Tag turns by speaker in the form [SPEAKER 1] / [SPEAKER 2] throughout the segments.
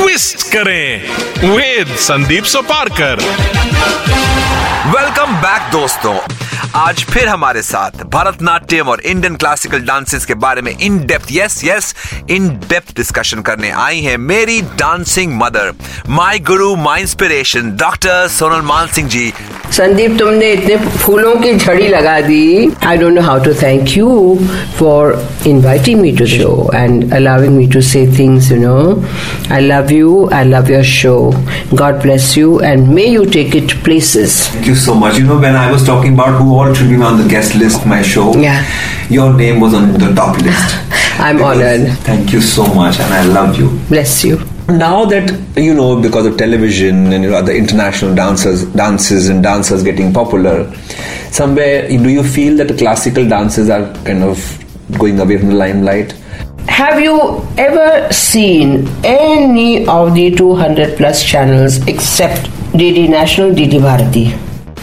[SPEAKER 1] twist करें with Sandeep Soparkar.
[SPEAKER 2] Welcome back दोस्तों। आज फिर हमारे साथ भरतनाट्यम और इंडियन क्लासिकल डांसेस के बारे में in depth yes yes in depth discussion करने आई हैं मेरी dancing mother my guru my inspiration doctor Sonal Man Singh ji.
[SPEAKER 3] Sandeep तुमने इतने फूलों की झड़ी लगा दी। I don't know how to thank you for inviting me to show and allowing me to say things you know I love you I love your show God bless you and may you take it places
[SPEAKER 2] Thank you so much. You know, when I was talking about who all should be on the guest list of my show,
[SPEAKER 3] Yeah.
[SPEAKER 2] your name was on the top list.
[SPEAKER 3] I'm
[SPEAKER 2] Because-
[SPEAKER 3] honored.
[SPEAKER 2] Thank you so much, and I love you.
[SPEAKER 3] Bless you.
[SPEAKER 4] now that you know because of television and you know the international dancers dances and dancers getting popular somewhere do you feel that the classical dances are kind of going away from the limelight
[SPEAKER 3] Have you ever seen any of the 200 plus channels except DD National, DD Bharati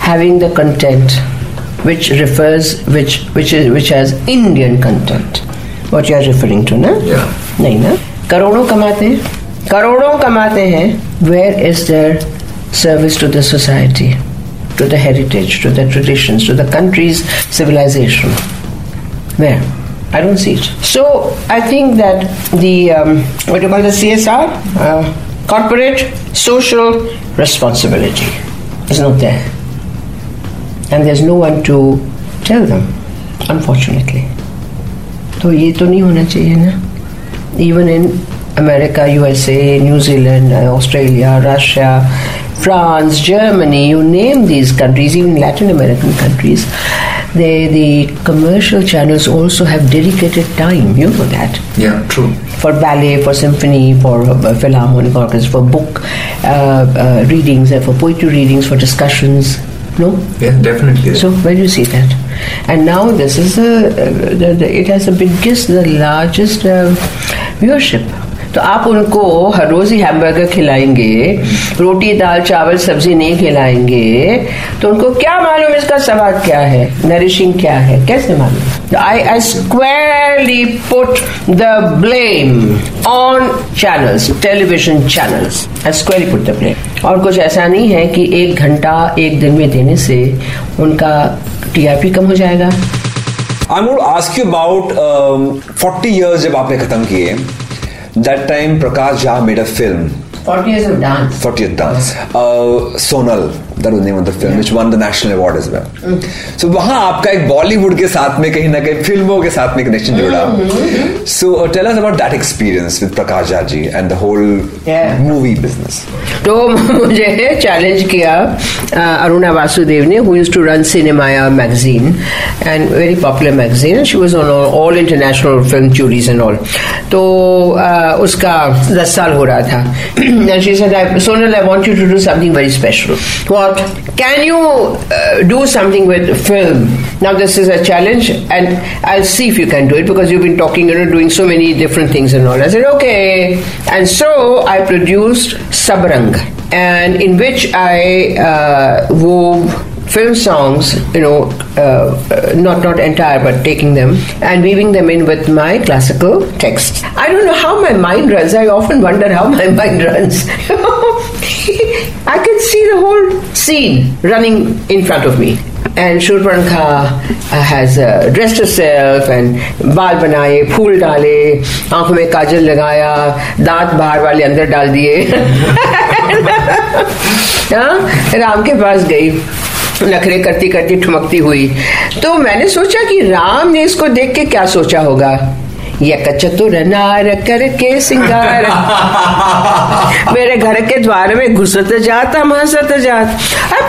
[SPEAKER 3] having the content which refers which which is which has Indian content? What you are referring to, na?
[SPEAKER 2] Yeah.
[SPEAKER 3] नहीं ना करोड़ों कमाते हैं करोड़ों कमाते हैं where is their service to the society to the heritage to the traditions to the country's civilisation Where? I don't see it. So I think that the um, what do you call the CSR, uh, corporate social responsibility, is not there, and there's no one to tell them, unfortunately. तो ये तो नहीं होना चाहिए ना even in America, USA, New Zealand, uh, Australia, Russia, France, Germany, you name these countries, even Latin American countries, they, the commercial channels also have dedicated time, you know that
[SPEAKER 2] Yeah, true.
[SPEAKER 3] for ballet, for symphony, for uh, philharmonic orchestra, for book uh, uh, readings, uh, for poetry readings, for discussions. No,
[SPEAKER 2] Yeah, definitely.
[SPEAKER 3] so where do you see that? And now this is a, uh, the, the, it has the biggest, the largest uh, viewership. तो आप उनको हर रोज ही hamburger खिलाएँगे रोटी दाल चावल सब्ज़ी नहीं खिलाएँगे तो उनको क्या मालूम इसका स्वाद क्या है नरिशिंग क्या है कैसे मालूम I I squarely put the blame on channels television channels I squarely put the blame और कुछ ऐसा नहीं है कि एक घंटा एक दिन में देने से उनका टीआरपी कम हो जाएगा।
[SPEAKER 4] I'm going to ask you about um, 40 years जब आपने खत्म किए that time Prakash Jha made a film
[SPEAKER 3] 40 years of dance
[SPEAKER 4] 40th dance uh, Sonal the name of the film which won the national award is well so वहाँ आपका एक बॉलीवुड के साथ में कहीं ना कहीं फ़िल्मों के साथ में कनेक्शन जुड़ा। So tell us about that experience with Prakash Jha ji and the whole movie business
[SPEAKER 3] तो मुझे चैलेंज किया अरुणा वासुदेव ने who use to run cinema magazine and very popular magazine she was on all international film juries and all तो उसका दस साल हो रहा था। Sonal I want you to do something very special what can you uh, do something with film now this is a challenge and I'll see if you can do it because you've been talking you know doing so many different things and all I said okay and so I produced Sabrang and in which I uh, wove film songs, you know, uh, uh, not not entire, but taking them and weaving them in with my classical texts. I don't know how my mind runs. I often wonder how my mind runs. I can see the whole scene running in front of me. and Shurpanka uh, has uh, dressed herself and बाल बनाए फूल डाले आँखों में काजल लगाया दांत बाहर वाले डाल दिए हाँ, राम के पास गई नखरे करती करती ठुमकती हुई तो मैंने सोचा कि राम ने इसको देख के क्या सोचा होगा? यक चतुर नार करके सिंगार। मेरे घर के द्वार में घुसत जात हम हंसत जात।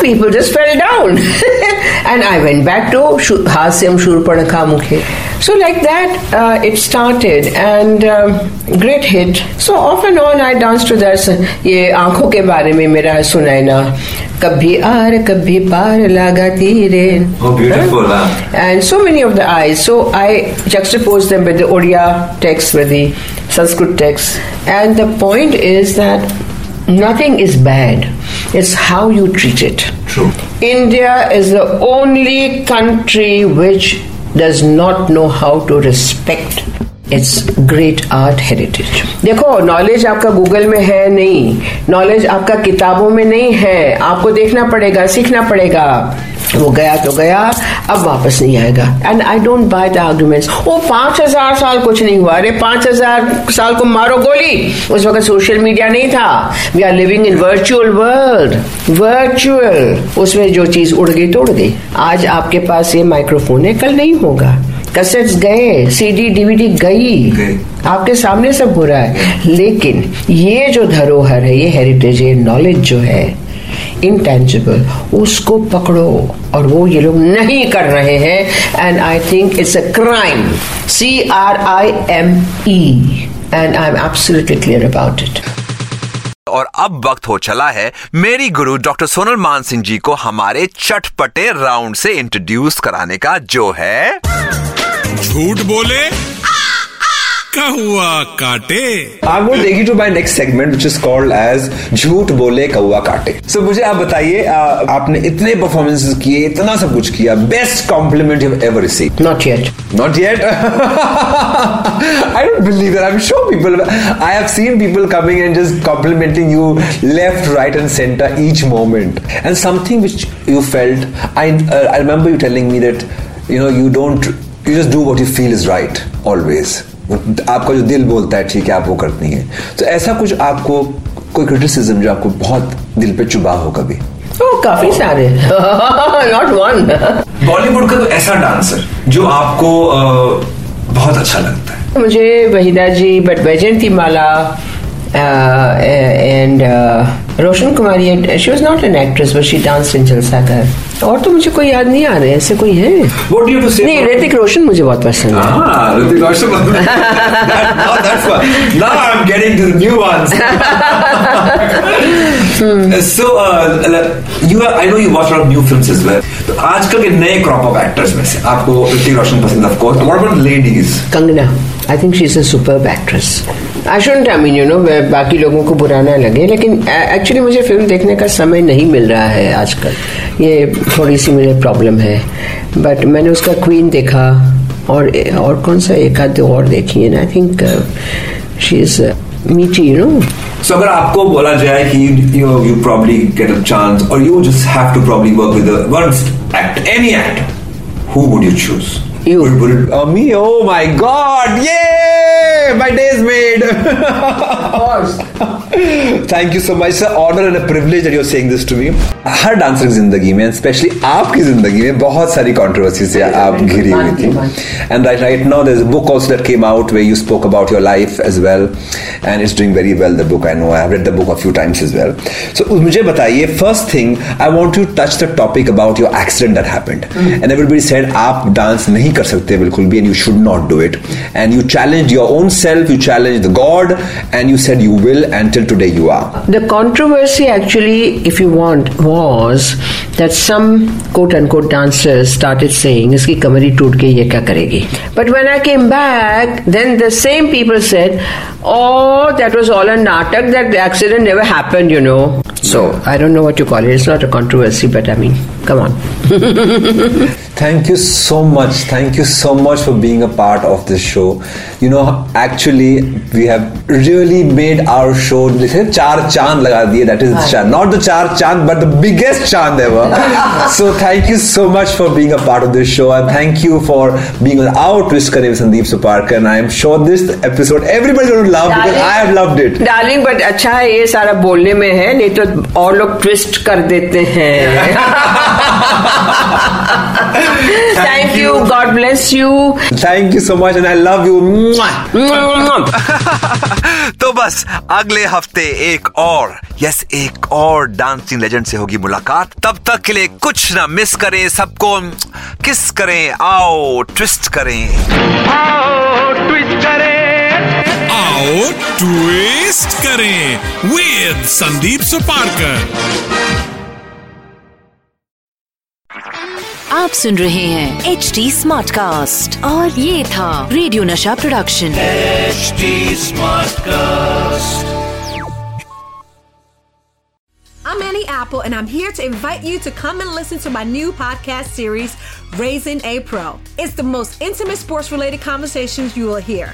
[SPEAKER 3] People just fell down and I went back to हास्यम Shurpanakha मुखे So like that, uh, it started and um, great hit. So off and on, I danced to that. ये आंखों के बारे में मेरा सुनाई ना कभी आर कभी पार लगा तीरे
[SPEAKER 2] Oh, beautiful, huh?
[SPEAKER 3] and so many of the eyes. So I juxtapose them with the Odia text, with the Sanskrit text. And the point is that nothing is bad, it's how you treat it.
[SPEAKER 2] True.
[SPEAKER 3] India is the only country which does not know how to respect its great art heritage. देखो knowledge आपका Google में है नहीं. Knowledge आपका किताबों में नहीं है. आपको देखना पड़ेगा, सीखना पड़ेगा. वो गया तो गया अब वापस नहीं आएगा। And I don't buy the arguments वो पाँच हज़ार साल कुछ नहीं हुआ। अरे पाँच हज़ार साल को मारो गोली। उस वक्त सोशल मीडिया नहीं था। We are living in virtual world virtual उसमें जो चीज़ उड़ गई तो उड़ गई। आज आपके पास ये माइक्रोफोन है कल नहीं होगा। कैसेट्स गए सीडी डीवीडी गई। आपके सामने सब हो रहा है। लेकिन ये जो धरोहर है ये हेरिटेज है नॉलेज जो है इंटेंजिबल उसको पकड़ो और वो ये लोग नहीं कर रहे हैं। And I think it's a crime C R I M E and I am absolutely clear about it
[SPEAKER 2] और अब वक्त हो चला है मेरी गुरु डॉक्टर सोनल मान सिंह जी को हमारे चटपटे राउंड से इंट्रोड्यूस कराने का जो है
[SPEAKER 1] झूठ बोले कहुआ काटे
[SPEAKER 4] I will take you to my next segment, which is called as झूठ बोले कौआ काटे. So मुझे आप बताइए आपने इतने परफॉर्मेंसेस किए इतना सब कुछ किया best compliment you ever receive
[SPEAKER 3] not yet
[SPEAKER 4] Not yet. I don't believe that. I'm sure people. I have seen people coming and just complimenting you left, right, and center each moment. And something which you felt. I uh, I remember you telling me that you know you don't. You just do what you feel is right always. आपका जो दिल बोलता है ठीक है आप वो करती हैं। तो ऐसा कुछ आपको कोई क्रिटिसिज्म जो आपको बहुत दिल पे चुभा हो कभी?
[SPEAKER 3] ओ काफ़ी सारे। नॉट वन
[SPEAKER 2] बॉलीवुड का तो ऐसा डांसर जो आपको अ, बहुत अच्छा लगता है।
[SPEAKER 3] मुझे Waheeda ji but Vyjayanthimala and Roshan Kumari she was not an actress but she dance in Jalsaghar और तो मुझे कोई याद नहीं आ रहे ऐसे कोई है? नहीं ऋतिक रोशन मुझे बहुत पसंद है।
[SPEAKER 2] Hrithik Roshan know you watch a lot of new films as well. तो आजकल के नए क्रॉप ऑफ़ एक्टर्स में से आपको ऋतिक रोशन पसंद of course what about ladies
[SPEAKER 3] Kangana I think she is a super actress I shouldn't I mean you know बाकी लोगों को बुरा ना लगे, लेकिन एक्चुअली मुझे फ़िल्म देखने का समय नहीं मिल रहा है आजकल। ये थोड़ी सी मुझे प्रॉब्लम है। बट मैंने उसका क्वीन देखा, और और कौन सा एक आध और देखी है I think she is मीटी यू नो
[SPEAKER 2] सो अगर आपको बोला जाए कि you you probably get a chance और you just have to probably work with one actor any actor who would you choose
[SPEAKER 3] You.
[SPEAKER 2] Would, would it,
[SPEAKER 4] Oh me! Oh my God! Yay! My day is made. Thank you so much. It's an honor and a privilege that you're saying this to me. हर dancer की जिंदगी में specially आपकी जिंदगी में बहुत सारी controversy से आप घिरी हुई थी and right right now there is a book also that came out where you spoke about your life as well and it's doing very well the book I know I have read the book a few times as well so मुझे बताइए first thing I want to touch the topic about your accident that happened and everybody said आप dance नहीं कर सकते बिल्कुल भी and you should not do it and you challenge your own yourself, you challenged the God, and you said you will until today you are.
[SPEAKER 3] The controversy, actually, if you want, was that some quote unquote dancers started saying, Iski kamari toot ye kya karegi? But when I came back, then the same people said, Oh, that was all a natak, that the accident never happened, you know. So I don't know what you call it. It's not a controversy, but I mean, come on.
[SPEAKER 4] Thank you so much. Thank you so much for being a part of this show. You know, actually, we have really made our show. जैसे चार चांद लगा दिए. That is चांद. Not the चार चांद, but the biggest चांद ever. so thank you so much for being a part of this show, and thank you for being on our twist kare with Sandeep Suparkar. And I am sure this episode everybody's going to love because I have loved it.
[SPEAKER 3] Darling but अच्छा है ये सारा बोलने में है नहीं तो और लोग ट्विस्ट कर देते हैं। Thank you God bless you
[SPEAKER 4] Thank you so much, and I love you. Mwah.
[SPEAKER 2] तो बस अगले हफ़्ते एक और यस एक और डांसिंग लेजेंड से होगी मुलाकात। तब तक के लिए कुछ ना मिस करें सबको किस करें आओ ट्विस्ट करें।
[SPEAKER 1] आओ ट्विस्ट करें। विद संदीप सुपारकर
[SPEAKER 5] आप सुन रहे हैं एच डी स्मार्ट कास्ट और ये था radio Nasha production
[SPEAKER 6] HD Smartcast.
[SPEAKER 7] I'm Annie Apple, and I'm here to invite you to come and listen to my new podcast series, Raising a Pro. It's the most intimate sports related conversations you will hear.